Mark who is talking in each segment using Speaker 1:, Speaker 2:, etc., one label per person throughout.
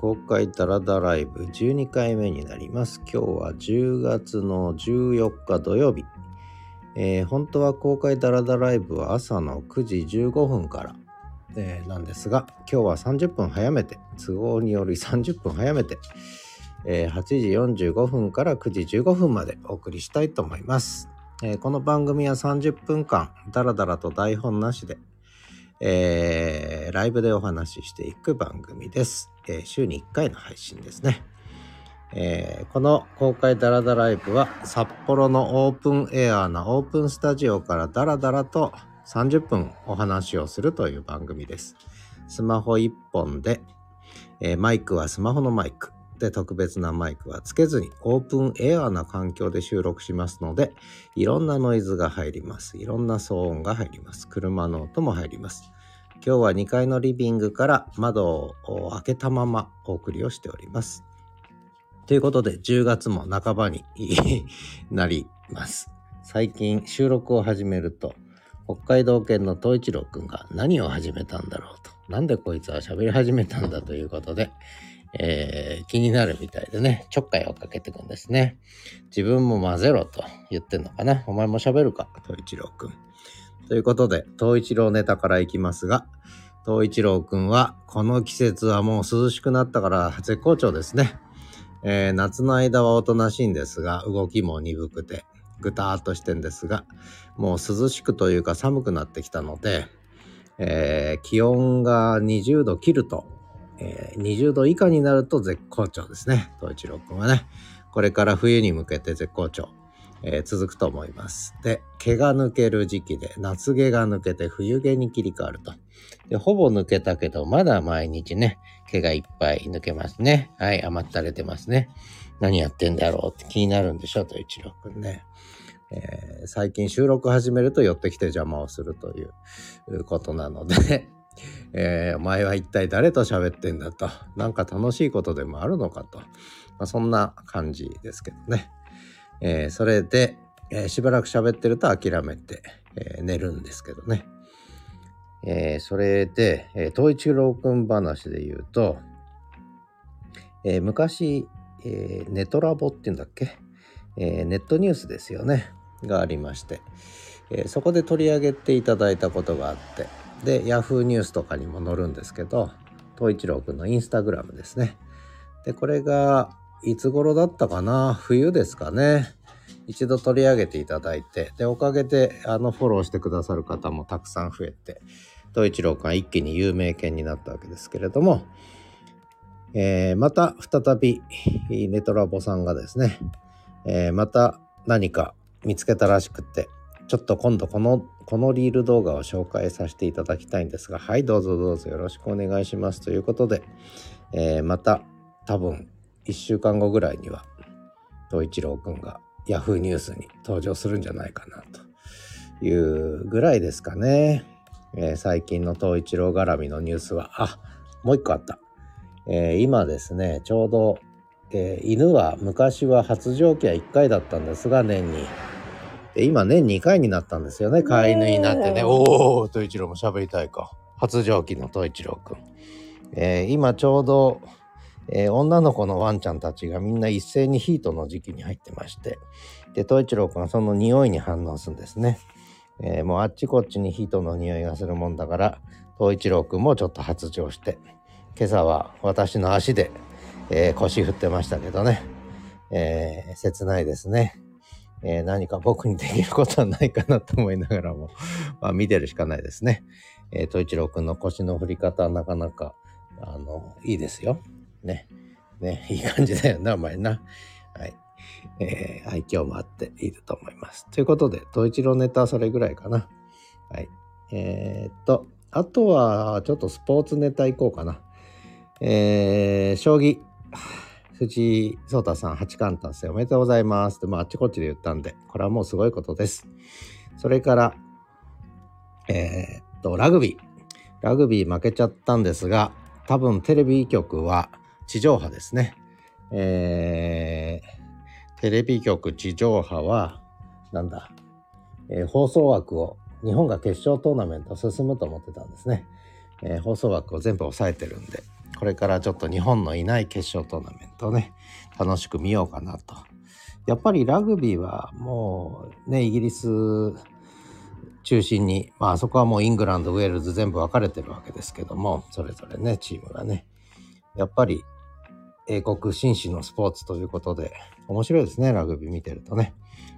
Speaker 1: 公開ダラダライブ12回目になります。今日は10月の14日土曜日。えー、本当は公開ダラダライブは朝の9時15分から、えー、なんですが、今日は30分早めて、都合により30分早めて、えー、8時45分から9時15分までお送りしたいと思います。えこの番組は30分間、ダラダラと台本なしで、えー、ライブでお話ししていく番組です。えー、週に1回の配信ですね。えー、この公開ダラダライブは札幌のオープンエアーなオープンスタジオからダラダラと30分お話をするという番組です。スマホ1本で、えー、マイクはスマホのマイク。で特別なマイクはつけずにオープンエアーな環境で収録しますのでいろんなノイズが入ります。いろんな騒音が入ります。車の音も入ります。今日は2階のリビングから窓を開けたままお送りをしております。ということで10月も半ばになります。最近収録を始めると北海道犬の東一郎くんが何を始めたんだろうと。なんでこいつは喋り始めたんだということでえー、気になるみたいでね、ちょっかいをかけてくんですね。自分も混ぜろと言ってんのかな。お前も喋るか、東一郎くん。ということで、東一郎ネタからいきますが、東一郎くんは、この季節はもう涼しくなったから絶好調ですね。えー、夏の間はおとなしいんですが、動きも鈍くて、ぐたーっとしてんですが、もう涼しくというか寒くなってきたので、えー、気温が20度切るとえー、20度以下になると絶好調ですね。東一郎くんはね。これから冬に向けて絶好調、えー、続くと思います。で、毛が抜ける時期で、夏毛が抜けて冬毛に切り替わると。で、ほぼ抜けたけど、まだ毎日ね、毛がいっぱい抜けますね。はい、余ったれてますね。何やってんだろうって気になるんでしょ、東一郎くんね。えー、最近収録始めると寄ってきて邪魔をするということなのでえー、お前は一体誰と喋ってんだと、なんか楽しいことでもあるのかと、まあ、そんな感じですけどね。えー、それで、えー、しばらく喋ってると諦めて、え寝るんですけどね。えそれで、えー、東一郎くん話で言うと、え昔、えネトラボっていうんだっけ、えネットニュースですよね、がありまして、えそこで取り上げていただいたことがあって、で、ヤフーニュースとかにも載るんですけど、東一郎くんのインスタグラムですね。で、これがいつ頃だったかな？冬ですかね。一度取り上げていただいて、で、おかげであのフォローしてくださる方もたくさん増えて、東一郎くんは一気に有名犬になったわけですけれども、えー、また再びネトラボさんがですね、えー、また何か見つけたらしくってちょっと今度この、このリール動画を紹介させていただきたいんですが、はい、どうぞどうぞよろしくお願いしますということで、えー、また多分1週間後ぐらいには、東一郎くんが Yahoo ニュースに登場するんじゃないかなというぐらいですかね。えー、最近の東一郎絡みのニュースは、あ、もう一個あった。えー、今ですね、ちょうど、えー、犬は昔は発情期は1回だったんですが、年に。で、今年2回になったんですよね。飼い犬になってね。おお、統一郎も喋りたいか。発情期の統一郎くん。えー、今ちょうど、えー、女の子のワンちゃんたちがみんな一斉にヒートの時期に入ってまして、で、統一郎くんはその匂いに反応するんですね。えー、もうあっちこっちにヒートの匂いがするもんだから、統一郎くんもちょっと発情して、今朝は私の足で、えー、腰振ってましたけどね。えー、切ないですね。えー、何か僕にできることはないかなと思いながらもまあ見てるしかないですね。えー、東一郎くんの腰の振り方はなかなか、あの、いいですよ。ね。ね、いい感じだよな、お前な。はい。えー、愛嬌もあっていいと思います。ということで、東一郎ネタはそれぐらいかな。はい。えー、っと、あとは、ちょっとスポーツネタいこうかな。えー、将棋。藤井聡太さん八冠達成おめでとうございますって、まあ、あっちこっちで言ったんで、これはもうすごいことです。それから、えー、っと、ラグビー。ラグビー負けちゃったんですが、多分テレビ局は地上波ですね。えー、テレビ局地上波は、なんだ、えー、放送枠を日本が決勝トーナメント進むと思ってたんですね。えー、放送枠を全部抑えてるんで、これからちょっと日本のいない決勝トーナメントをね、楽しく見ようかなと。やっぱりラグビーはもうね、イギリス中心に、まあそこはもうイングランド、ウェールズ全部分かれてるわけですけども、それぞれね、チームがね。やっぱり英国紳士のスポーツということで、面白いですね、ラグビー見てるとね。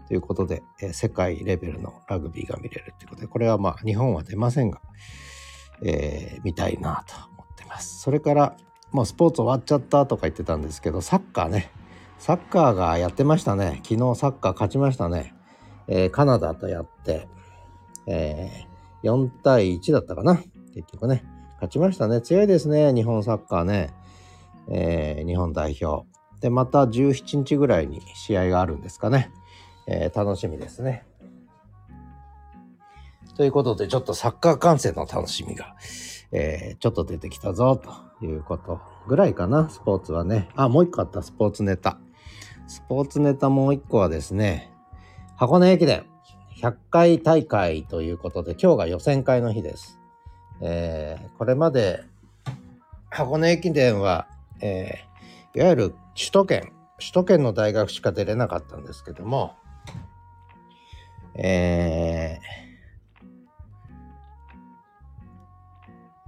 Speaker 1: ということで、え世界レベルのラグビーが見れるということで、これはまあ日本は出ませんが、えー、見たいなとます。それから、もうスポーツ終わっちゃったとか言ってたんですけど、サッカーね。サッカーがやってましたね。昨日サッカー勝ちましたね。えー、カナダとやって、えー、4対1だったかな。結局ね。勝ちましたね。強いですね。日本サッカーね。えー、日本代表。で、また17日ぐらいに試合があるんですかね。えー、楽しみですね。ということで、ちょっとサッカー観戦の楽しみが、えー、ちょっと出てきたぞ、ということぐらいかな、スポーツはね。あ、もう一個あった、スポーツネタ。スポーツネタもう一個はですね、箱根駅伝100回大会ということで、今日が予選会の日です。えー、これまで箱根駅伝はえー、いわゆる首都圏、首都圏の大学しか出れなかったんですけども、えー、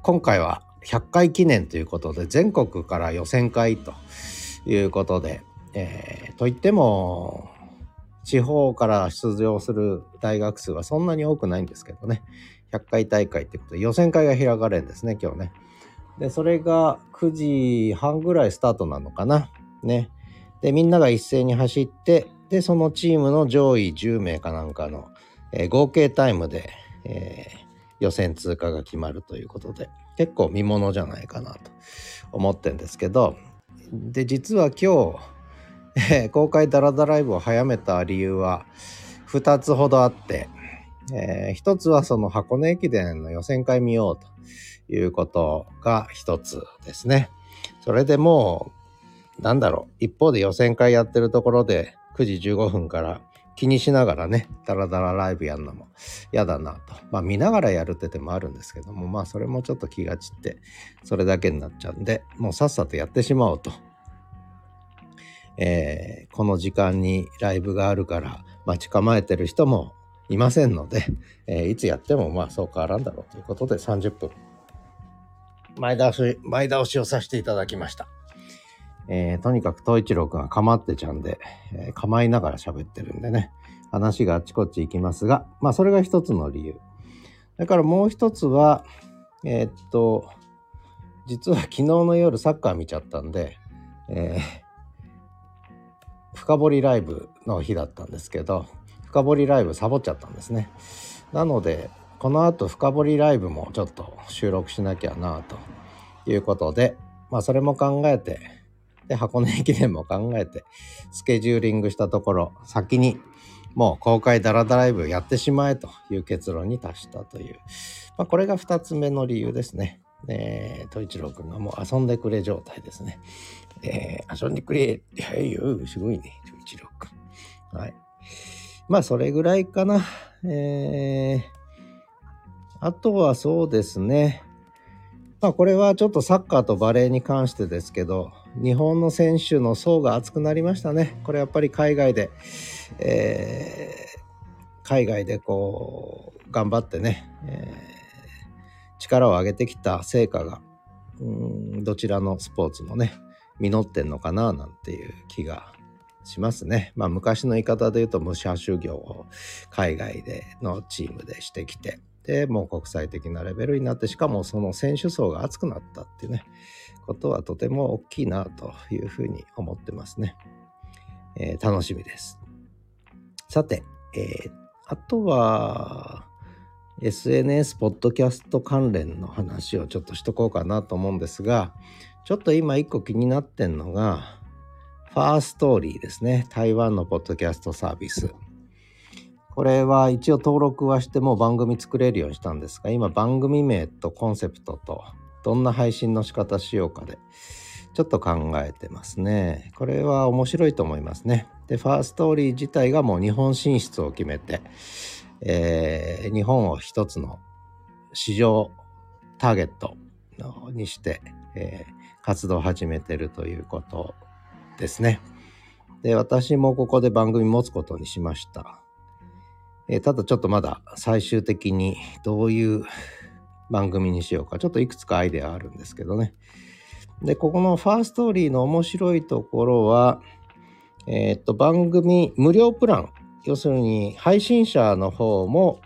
Speaker 1: 今回は100回記念ということで全国から予選会ということで、えー、といっても地方から出場する大学数はそんなに多くないんですけどね100回大会ってことで予選会が開かれるんですね今日ね。で、それが9時半ぐらいスタートなのかな。ね。で、みんなが一斉に走って、で、そのチームの上位10名かなんかの、えー、合計タイムで、えー、予選通過が決まるということで、結構見ものじゃないかなと思ってるんですけど、で、実は今日、えー、公開ダラダライブを早めた理由は2つほどあって、えー、1つはその箱根駅伝の予選会見ようと。いうことが一つですね。それでもう、なんだろう、一方で予選会やってるところで9時15分から気にしながらね、ダラダラライブやるのも嫌だなと。まあ見ながらやるって手もあるんですけども、まあそれもちょっと気が散って、それだけになっちゃうんで、もうさっさとやってしまおうと。えー、この時間にライブがあるから待ち構えてる人もいませんので、えー、いつやってもまあそう変わらんだろうということで30分前倒し、前倒しをさせていただきました。えー、とにかく東一郎くんは構ってちゃんで、えー、構いながら喋ってるんでね、話があっちこっち行きますが、まあそれが一つの理由。だからもう一つは、えー、っと、実は昨日の夜サッカー見ちゃったんで、えー、深掘りライブの日だったんですけど、深掘りライブサボっちゃったんですね。なので、この後深掘りライブもちょっと収録しなきゃなということで、まあそれも考えて、で、箱根駅伝も考えて、スケジューリングしたところ、先にもう公開ダラダライブやってしまえという結論に達したという、まあこれが2つ目の理由ですね。えー、と一郎くんがもう遊んでくれ状態ですね。えー、遊んでくれ。いやいや、すごいね、と一郎くん。はい。まあ、それぐらいかな。えー、あとはそうですね。まあこれはちょっとサッカーとバレーに関してですけど、日本の選手の層が厚くなりましたね。これやっぱり海外で、えー、海外でこう、頑張ってね、えー、力を上げてきた成果が、うんどちらのスポーツもね、実ってんのかななんていう気がしますね。まあ昔の言い方で言うと武者修行を海外でのチームでしてきて、でもう国際的なレベルになってしかもその選手層が厚くなったっていうねことはとても大きいなというふうに思ってますね、えー、楽しみです。さて、えー、あとは SNS ポッドキャスト関連の話をちょっとしとこうかなと思うんですがちょっと今一個気になってんのがファーストーリーですね。台湾のポッドキャストサービス。これは一応登録はしても番組作れるようにしたんですが、今番組名とコンセプトとどんな配信の仕方しようかでちょっと考えてますね。これは面白いと思いますね。で、ファーストーリー自体がもう日本進出を決めて、えー、日本を一つの市場ターゲットにして、えー、活動を始めてるということですね。で、私もここで番組持つことにしました。えー、ただちょっとまだ最終的にどういう番組にしようか、ちょっといくつかアイデアあるんですけどね。で、ここのファーストーリーの面白いところは、えー、っと、番組無料プラン、要するに配信者の方も、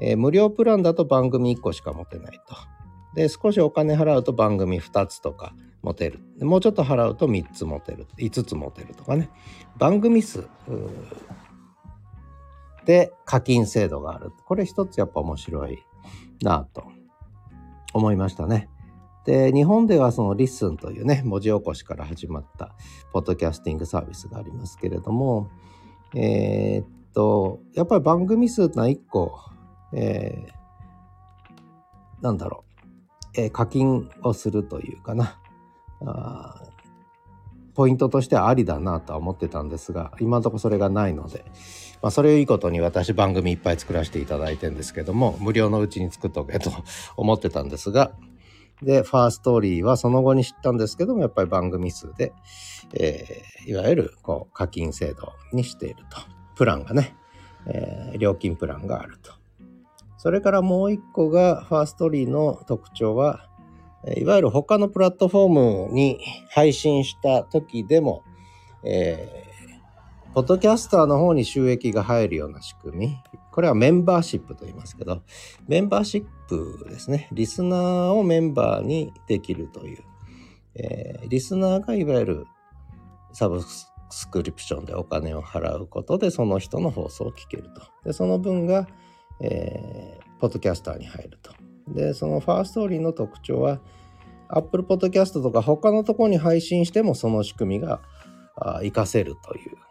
Speaker 1: えー、無料プランだと番組1個しか持てないと。で、少しお金払うと番組2つとか持てる。もうちょっと払うと3つ持てる。5つ持てるとかね。番組数で課金制度がある。これ一つやっぱ面白いなと思いましたね。で、日本ではその LISTEN というね、文字起こしから始まったポッドキャスティングサービスがありますけれども、えー、っと、やっぱり番組数の1個、えー、なんだろう、えー、課金をするというかな。あポイントとしてはありだなとは思ってたんですが今のところそれがないので、まあ、それをいいことに私番組いっぱい作らせていただいてんですけども無料のうちに作っとけと 思ってたんですがでファーストーリーはその後に知ったんですけどもやっぱり番組数で、えー、いわゆるこう課金制度にしていると。プランがね、えー、料金プランがあると。それからもう一個がファーストーリーの特徴はいわゆる他のプラットフォームに配信した時でも、えー、ポッドキャスターの方に収益が入るような仕組み。これはメンバーシップと言いますけど、メンバーシップですね。リスナーをメンバーにできるという。えー、リスナーがいわゆるサブスクリプションでお金を払うことでその人の放送を聞けると。で、その分が、えー、ポッドキャスターに入ると。で、そのファーストーリーの特徴は、Apple Podcast とか他のところに配信してもその仕組みが活かせるという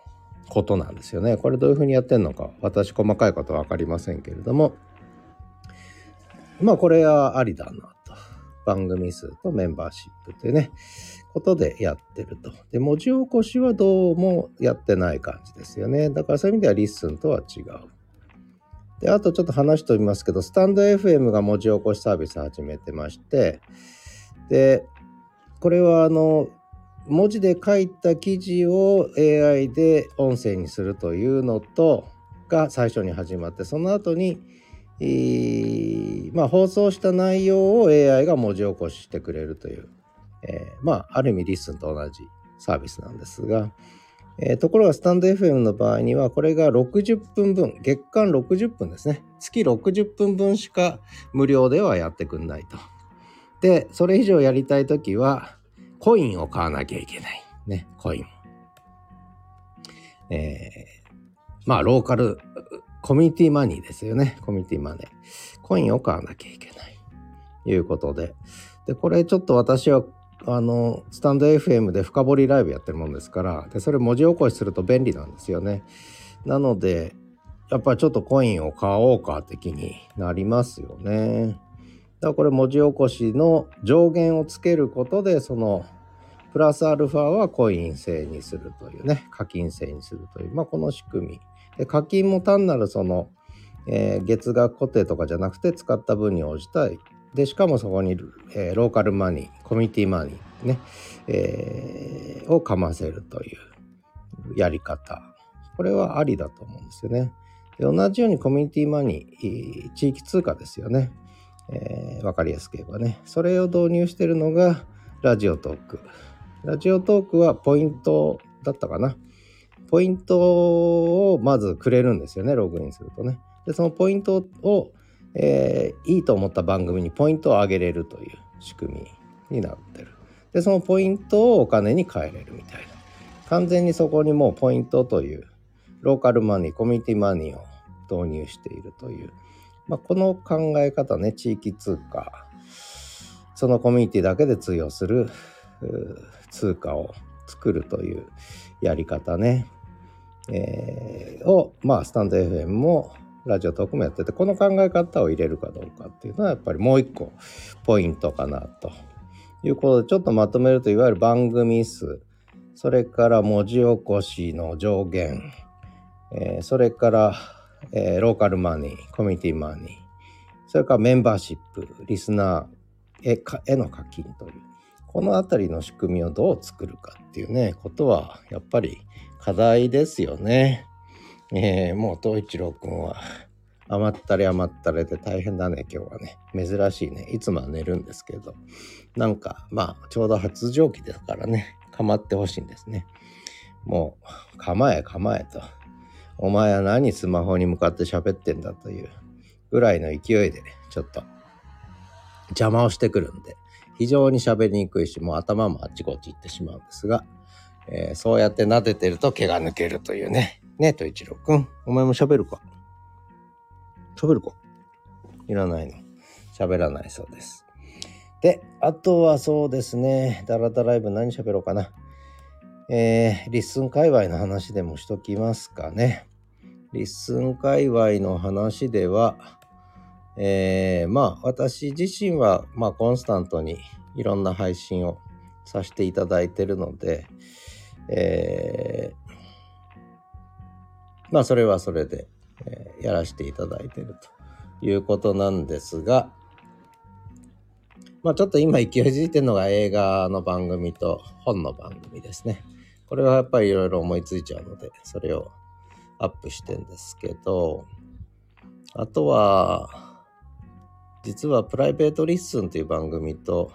Speaker 1: ことなんですよね。これどういうふうにやってんのか私細かいことは分かりませんけれどもまあこれはありだなと。番組数とメンバーシップってねことでやってると。で文字起こしはどうもやってない感じですよね。だからそういう意味では LISTEN とは違う。であとちょっと話しておきますけどスタンド FM が文字起こしサービス始めてましてでこれはあの文字で書いた記事を AI で音声にするというのとが最初に始まってその後に、えー、まあ、放送した内容を AI が文字起こししてくれるという、えー、まあある意味 LISTEN と同じサービスなんですが、えー、ところがスタンド FM の場合にはこれが60分分月間60分ですね月60分分しか無料ではやってくんないと。で、それ以上やりたいときは、コインを買わなきゃいけない。ね、コイン。えー、まあ、ローカル、コミュニティマニーですよね。コミュニティマネー。コインを買わなきゃいけない。いうことで。で、これちょっと私は、あの、スタンド FM で深掘りライブやってるもんですから、で、それ文字起こしすると便利なんですよね。なので、やっぱりちょっとコインを買おうか的になりますよね。だからこれ文字起こしの上限をつけることでそのプラスアルファはコイン制にするというね課金制にするという、まあ、この仕組み。で課金も単なるその、えー、月額固定とかじゃなくて使った分に応じたい。でしかもそこに、えー、ローカルマニーコミュニティマニーね、えー、をかませるというやり方。これはありだと思うんですよね。で同じようにコミュニティマニー地域通貨ですよね。えー、分かりやすく言えばね。それを導入してるのがラジオトーク。ラジオトークはポイントだったかな。ポイントをまずくれるんですよねログインするとね。でそのポイントを、えー、いいと思った番組にポイントを上げれるという仕組みになってる。でそのポイントをお金に変えれるみたいな。完全にそこにもうポイントというローカルマネーコミュニティマネーを導入しているという。まあ、この考え方ね地域通貨そのコミュニティだけで通用する通貨を作るというやり方ね、えー、をまあスタンド FM もラジオトークもやっててこの考え方を入れるかどうかっていうのはやっぱりもう一個ポイントかなということでちょっとまとめるといわゆる番組数それから文字起こしの上限、えー、それからえー、ローカルマネー、コミュニティマネー、それからメンバーシップ、リスナーへへの課金という、この辺りの仕組みをどう作るかっていうねことはやっぱり課題ですよね。えー、もう東一郎くんは余ったり余ったりで大変だね今日はね。珍しいね。いつもは寝るんですけど。なんかまあちょうど発情期ですからね構ってほしいんですね。もう構え構えと。お前は何スマホに向かって喋ってんだというぐらいの勢いでちょっと邪魔をしてくるんで。非常に喋りにくいしもう頭もあっちこっち行ってしまうんですが、えー、そうやって撫でてると毛が抜けるというねねと一郎くんお前も喋るか？喋るか？いらないの。喋らないそうです。で、あとはそうですね、ダラダライブ何喋ろうかな。えー、 LISTEN 界隈の話でもしときますかね。 LISTEN 界隈の話では、えー、まあ私自身は、まあ、コンスタントにいろんな配信をさせていただいてるので、えー、まあそれはそれでえ、やらせていただいてるということなんですが、まあちょっと今勢いづいてるのが映画の番組と本の番組ですね。これはやっぱりいろいろ思いついちゃうので、それをアップしてんですけど、あとは、実はプライベートリッスンという番組と、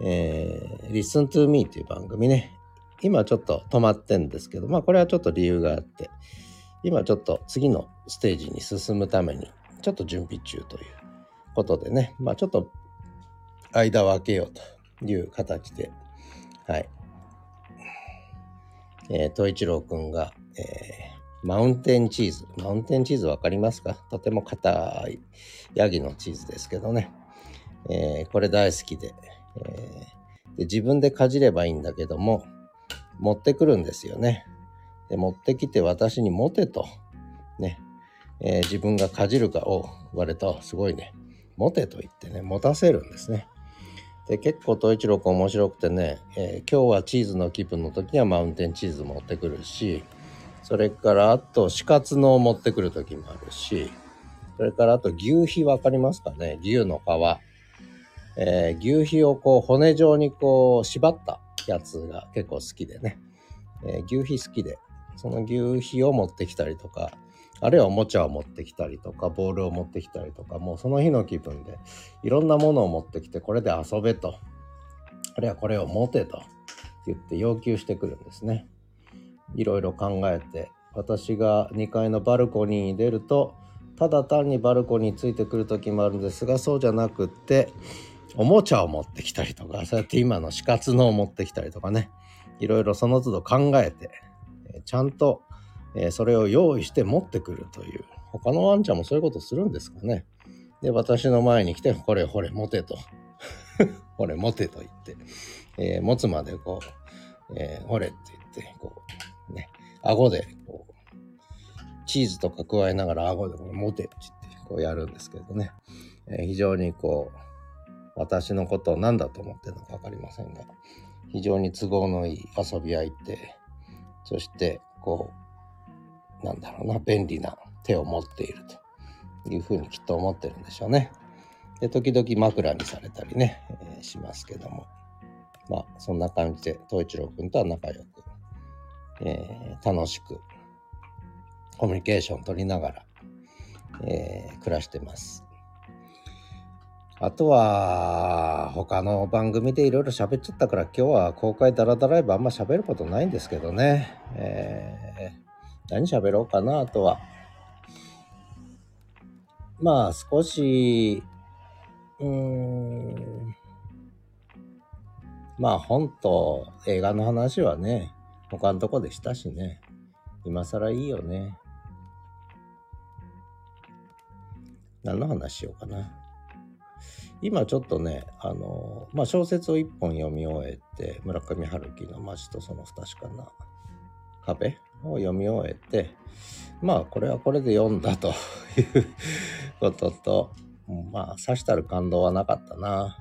Speaker 1: えー、Listen to Me という番組ね。今ちょっと止まってんですけど、まあこれはちょっと理由があって、今ちょっと次のステージに進むためにちょっと準備中ということでね、まあちょっと間を空けようという形で、はい。えー、東一郎くんが、えー、マウンテンチーズ。マウンテンチーズわかりますか？とても硬いヤギのチーズですけどね。えー、これ大好きで,、えー、で。自分でかじればいいんだけども、持ってくるんですよね。で持ってきて私に持てと、ね、えー、自分がかじるかを言われたすごいね、持てと言ってね、持たせるんですね。で、結構統一録面白くてね、えー、今日はチーズの気分の時にはマウンテンチーズ持ってくるし、それからあと死活のを持ってくる時もあるし、それからあと牛皮わかりますかね？牛の皮。えー、牛皮をこう骨状にこう縛ったやつが結構好きでね、えー、牛皮好きでその牛皮を持ってきたりとか、あるいはおもちゃを持ってきたりとか、ボールを持ってきたりとか、もうその日の気分でいろんなものを持ってきて、これで遊べと、あるいはこれを持てと言って要求してくるんですね。いろいろ考えて、私が2階のバルコニーに出ると、ただ単にバルコニーについてくる時もあるんですが、そうじゃなくって、おもちゃを持ってきたりとか、そうやって今の死活のを持ってきたりとかね、いろいろその都度考えて、ちゃんと、それを用意して持ってくるという。他のワンちゃんもそういうことするんですかね。で、私の前に来て、これ、ほれ、持てと。ほれ、持てと言って、えー、持つまでこう、えー、ほれって言って、こう、ね、顎で、こう、チーズとか加えながら顎で持てって言って、こうやるんですけどね。えー、非常にこう、私のことを何だと思ってるのか分かりませんが、非常に都合のいい遊び相手そして、こう、なんだろうな、便利な手を持っているというふうにきっと思ってるんでしょうね。で、時々枕にされたりね、えー、しますけども。まあ、そんな感じで、東一郎くんとは仲良く、えー、楽しく、コミュニケーション取りながら、えー、暮らしてます。あとは、他の番組でいろいろ喋っちゃったから今日は公開ダラダライブあんま喋ることないんですけどね。えー、何喋ろうかな、あとは。まあ少し、うーん、まあ本と映画の話はね、他のとこでしたしね。今更いいよね。何の話しようかな。今ちょっとね、あの、まあ、小説を一本読み終えて、村上春樹の街とその不確かな壁を読み終えて、まあ、これはこれで読んだと いうことと、まあ、さしたる感動はなかったな。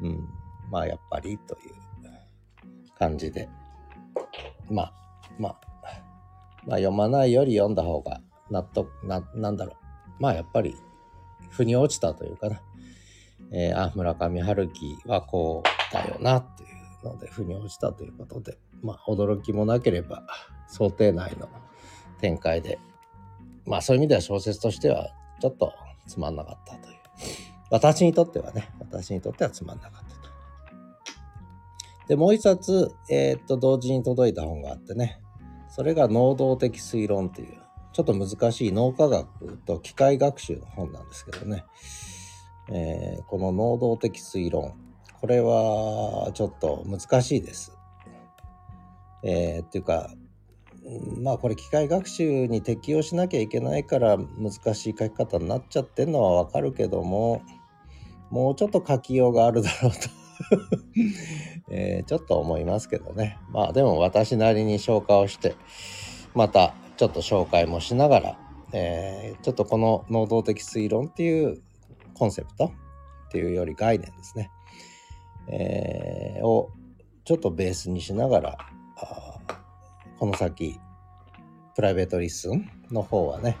Speaker 1: うん。まあ、やっぱりという感じで。まあ、まあ、まあ、読まないより読んだ方が納得、な、なんだろう。まあ、やっぱり、腑に落ちたというかな。えー、あ、村上春樹はこたよなっていうので腑に落ちたということでまあ驚きもなければ想定内の展開でまあそういう意味では小説としてはちょっとつまんなかったという私にとってはね私にとってはつまんなかったでもう一冊えー、っと同時に届いた本があってね。それが能動的推論っていうちょっと難しい脳科学と機械学習の本なんですけどね、えー、この能動的推論。これはちょっと難しいです。えー、っていうかまあこれ機械学習に適用しなきゃいけないから難しい書き方になっちゃってんのはわかるけどももうちょっと書きようがあるだろうと えー、ちょっと思いますけどね。まあでも私なりに消化をしてまたちょっと紹介もしながら、えー、ちょっとこの能動的推論っていうコンセプト？っていうより概念ですね、えー、をちょっとベースにしながらこの先プライベートリッスンの方はね、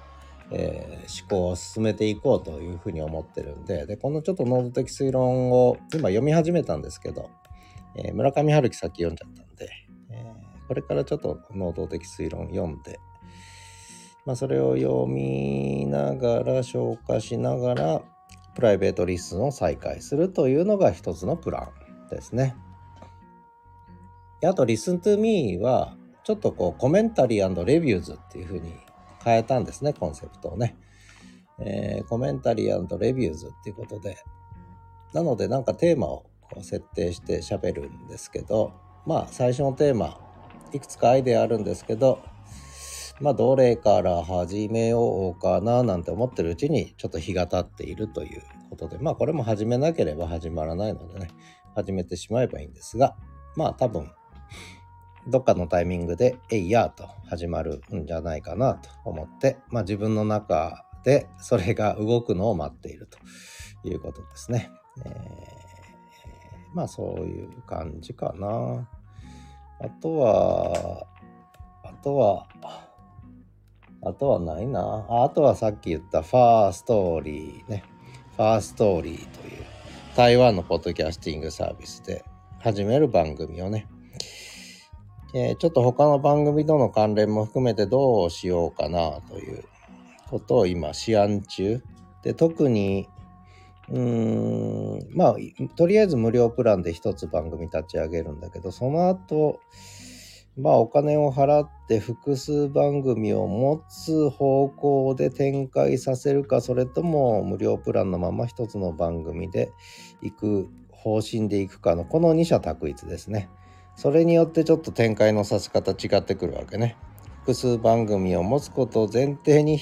Speaker 1: えー、思考を進めていこうというふうに思ってるんででこのちょっと能動的推論を今読み始めたんですけど、えー、村上春樹先読んじゃったんで、えー、これからちょっと能動的推論読んで、まあ、それを読みながら消化しながらプライベートリスンを再開するというのが一つのプランですね。あと、Listen to Me は、ちょっとこうコメンタリーレビューズっていう風に変えたんですね、コンセプトをね。えー、コメンタリーレビューズっていうことで。なのでなんかテーマをこう設定して喋るんですけど、まあ最初のテーマ、いくつかアイデアあるんですけど、まあどれから始めようかななんて思ってるうちにちょっと日が経っているということで、まあこれも始めなければ始まらないのでね、始めてしまえばいいんですが、まあ多分どっかのタイミングで、えいやと始まるんじゃないかなと思って、まあ自分の中でそれが動くのを待っているということですね。えー、まあそういう感じかな。あとは、あとは、あとはないなあ。あとはさっき言ったファーストーリーね。ファーストーリーという台湾のポッドキャスティングサービスで始める番組をね、えー、ちょっと他の番組との関連も含めてどうしようかなということを今試案中で特にうーんまあとりあえず無料プランで一つ番組立ち上げるんだけどその後まあお金を払って複数番組を持つ方向で展開させるかそれとも無料プランのまま一つの番組で行く方針で行くかのこの二者択一ですね。それによってちょっと展開のさせ方違ってくるわけね。複数番組を持つことを前提に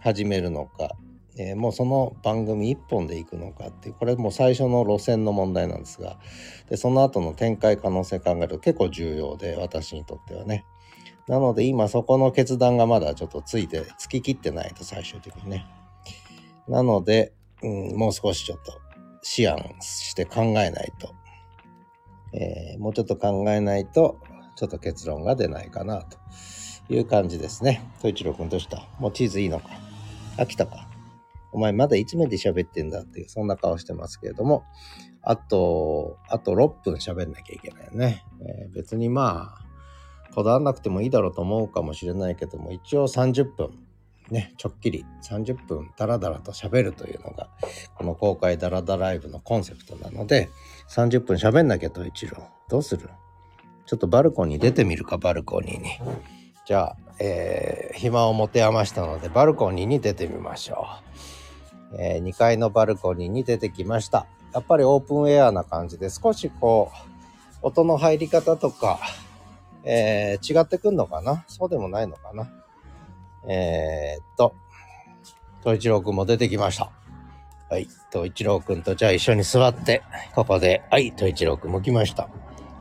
Speaker 1: 始めるのか、えー、もうその番組1本でいくのかっていうこれもう最初の路線の問題なんですがでその後の展開可能性考えると結構重要で私にとってはね。なので今そこの決断がまだちょっとついてつききってないと最終的にね。なので、うん、もう少しちょっと思案して考えないとえー、もうちょっと考えないと、ちょっと結論が出ないかなという感じですね。と一郎くんどうした？もうチーズいいのか？飽きたか？お前まだ1名で喋ってんだっていう、そんな顔してますけれども、あと、あと6分喋んなきゃいけないよね。えー、別にまあ、こだわんなくてもいいだろうと思うかもしれないけども、一応30分、ね、ちょっきり30分ダラダラと喋るというのが、この公開ダラダライブのコンセプトなので、30分喋んなきゃと一郎。どうする？ちょっとバルコニー出てみるか、バルコニーに。じゃあ、えー、暇を持て余したので、バルコニーに出てみましょう。えー、2階のバルコニーに出てきました。やっぱりオープンエアな感じで、少しこう、音の入り方とか、えー、違ってくんのかな？そうでもないのかな？えー、っと、東一郎くんも出てきました。はい。と、一郎くんとじゃあ一緒に座って、ここで、はい、と一郎くんも来ました。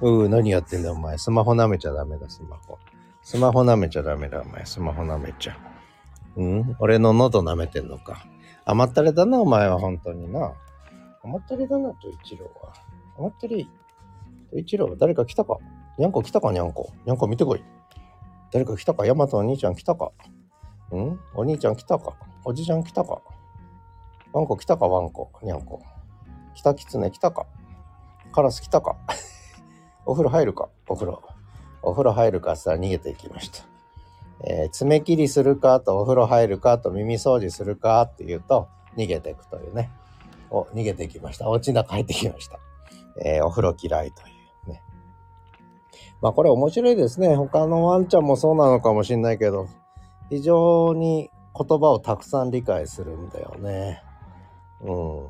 Speaker 1: うー、何やってんだお前。スマホ舐めちゃダメだ、スマホ。スマホ舐めちゃダメだ、お前。スマホ舐めちゃ。うん？俺の喉舐めてんのか。甘ったれだな、お前は、本当にな。甘ったれだな、と一郎は。甘ったれ、と一郎、誰か来たか？にゃんこ来たか、にゃんこ。にゃんこ見てこい。誰か来たか？ヤマトお兄ちゃん来たか？ん？お兄ちゃん来たか？おじちゃん来たか？ワンコ来たか？ワンコ、にゃんこ。来たきつね来たか？カラス来たか？お風呂入るか？お風呂。お風呂入るかさ逃げていきました。えー、爪切りするかとお風呂入るかと耳掃除するかって言うと逃げていくというね。お、逃げていきました。お家の中入ってきました。えー、お風呂嫌いというね。まあこれ面白いですね。他のワンちゃんもそうなのかもしれないけど、非常に言葉をたくさん理解するんだよね。うん。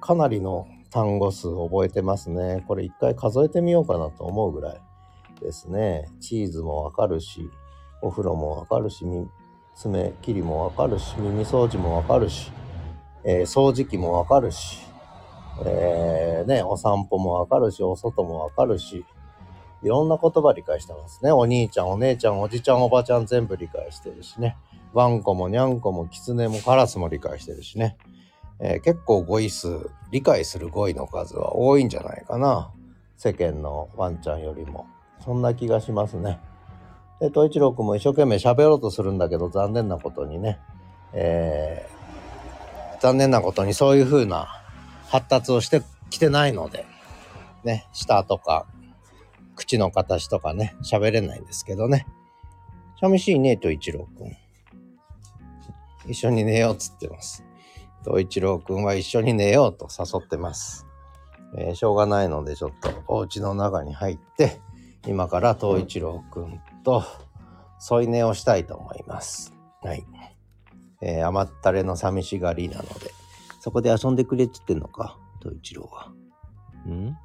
Speaker 1: かなりの単語数覚えてますね。これ一回数えてみようかなと思うぐらいですね。チーズもわかるし、お風呂もわかるし、爪切りもわかるし、耳掃除もわかるし、えー、掃除機もわかるし、えー、ね、お散歩もわかるし、お外もわかるし、いろんな言葉理解してますね。お兄ちゃん、お姉ちゃん、おじちゃん、おばちゃん全部理解してるしね。ワンコもニャンコもキツネもカラスも理解してるしね。えー、結構語彙数、理解する語彙の数は多いんじゃないかな。世間のワンちゃんよりも。そんな気がしますね。で、東一郎くんも一生懸命喋ろうとするんだけど、残念なことにね、えー、残念なことにそういう風な発達をしてきてないので、ね、舌とか、口の形とかね、喋れないんですけどね。寂しいね、と一郎くん。一緒に寝ようっつってます。と一郎くんは一緒に寝ようと誘ってます。えー、しょうがないのでちょっとお家の中に入って、今から東一郎くんと添い寝をしたいと思います。はい。えー、甘ったれの寂しがりなので、そこで遊んでくれって言ってんのか、東一郎は。ん？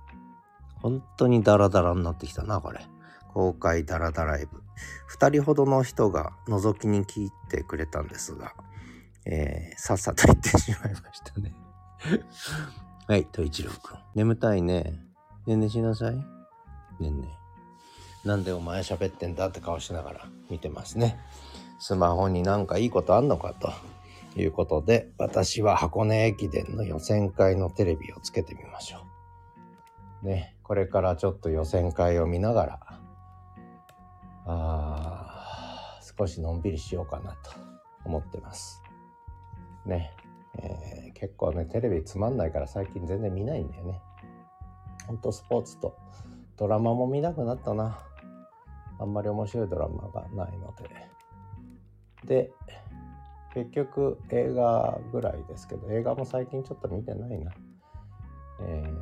Speaker 1: 本当にダラダラになってきたな、これ。公開ダラダライブ。二人ほどの人が覗きに聞いてくれたんですが、えー、さっさと行ってしまいましたね はい、と一郎くん。眠たいね。ねんねしなさい。ねんね。なんでお前喋ってんだって顔しながら見てますね。スマホになんかいいことあんのかということで、私は箱根駅伝の予選会のテレビをつけてみましょう。ね、これからちょっと予選会を見ながら、あ少しのんびりしようかなと思ってます。ね、えー、結構ね、テレビつまんないから最近全然見ないんだよね。ほんとスポーツとドラマも見なくなったな。あんまり面白いドラマがないので。で、結局映画ぐらいですけど、映画も最近ちょっと見てないな。えー、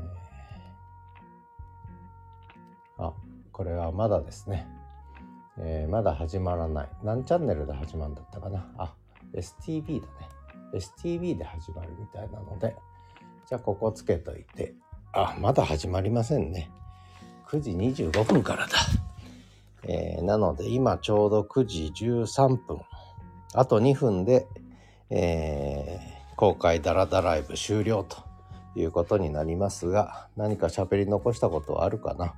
Speaker 1: これはまだですね。えー、まだ始まらない。何チャンネルで始まるんだったかな？あ、STV だね。STV で始まるみたいなので、じゃあここつけといて、あ、まだ始まりませんね。9時25分からだ。えー、なので今ちょうど9時13分。あと2分で、えー、公開ダラダライブ終了ということになりますが、何か喋り残したことはあるかな？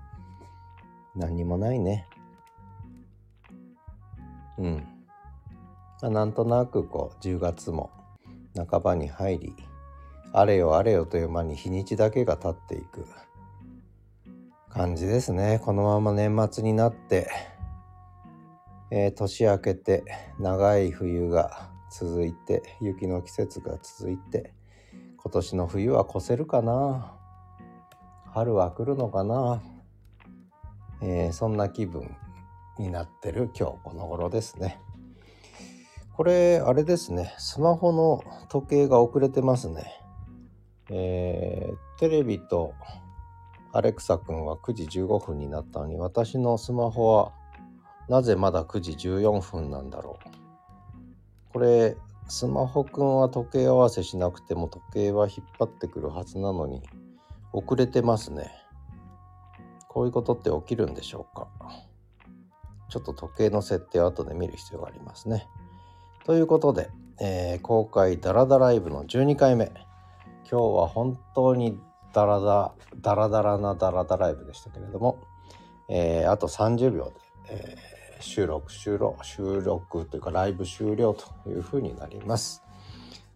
Speaker 1: 何にもないね。うん。まあ、なんとなくこう10月も半ばに入りあれよあれよという間に日にちだけが経っていく感じですねこのまま年末になって、えー、年明けて長い冬が続いて雪の季節が続いて今年の冬は越せるかな春は来るのかな、えー、そんな気分になってる今日この頃ですね。これ、あれですね。スマホの時計が遅れてますね。えー、テレビとアレクサ君は9時15分になったのに、私のスマホはなぜまだ9時14分なんだろう。これ、スマホくんは時計合わせしなくても時計は引っ張ってくるはずなのに、遅れてますね。こういうことって起きるんでしょうか？ちょっと時計の設定を後で見る必要がありますね。ということで、えー、公開ダラダライブの12回目。今日は本当にダラダダラダラなダラダライブでしたけれども、えー、あと30秒で、えー、収録収録収録というかライブ終了というふうになります。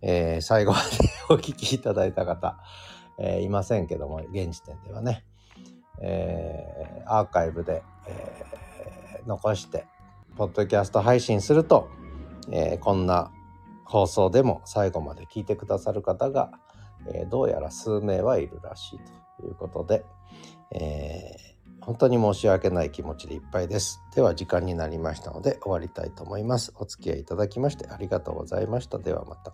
Speaker 1: え、最後までお聴きいただいた方、え、いませんけども現時点ではね、えー、アーカイブで、えー、残してポッドキャスト配信するとえー、こんな放送でも最後まで聞いてくださる方がえ、どうやら数名はいるらしいということで、え、本当に申し訳ない気持ちでいっぱいです。では時間になりましたので終わりたいと思います。お付き合いいただきましてありがとうございました。ではまた。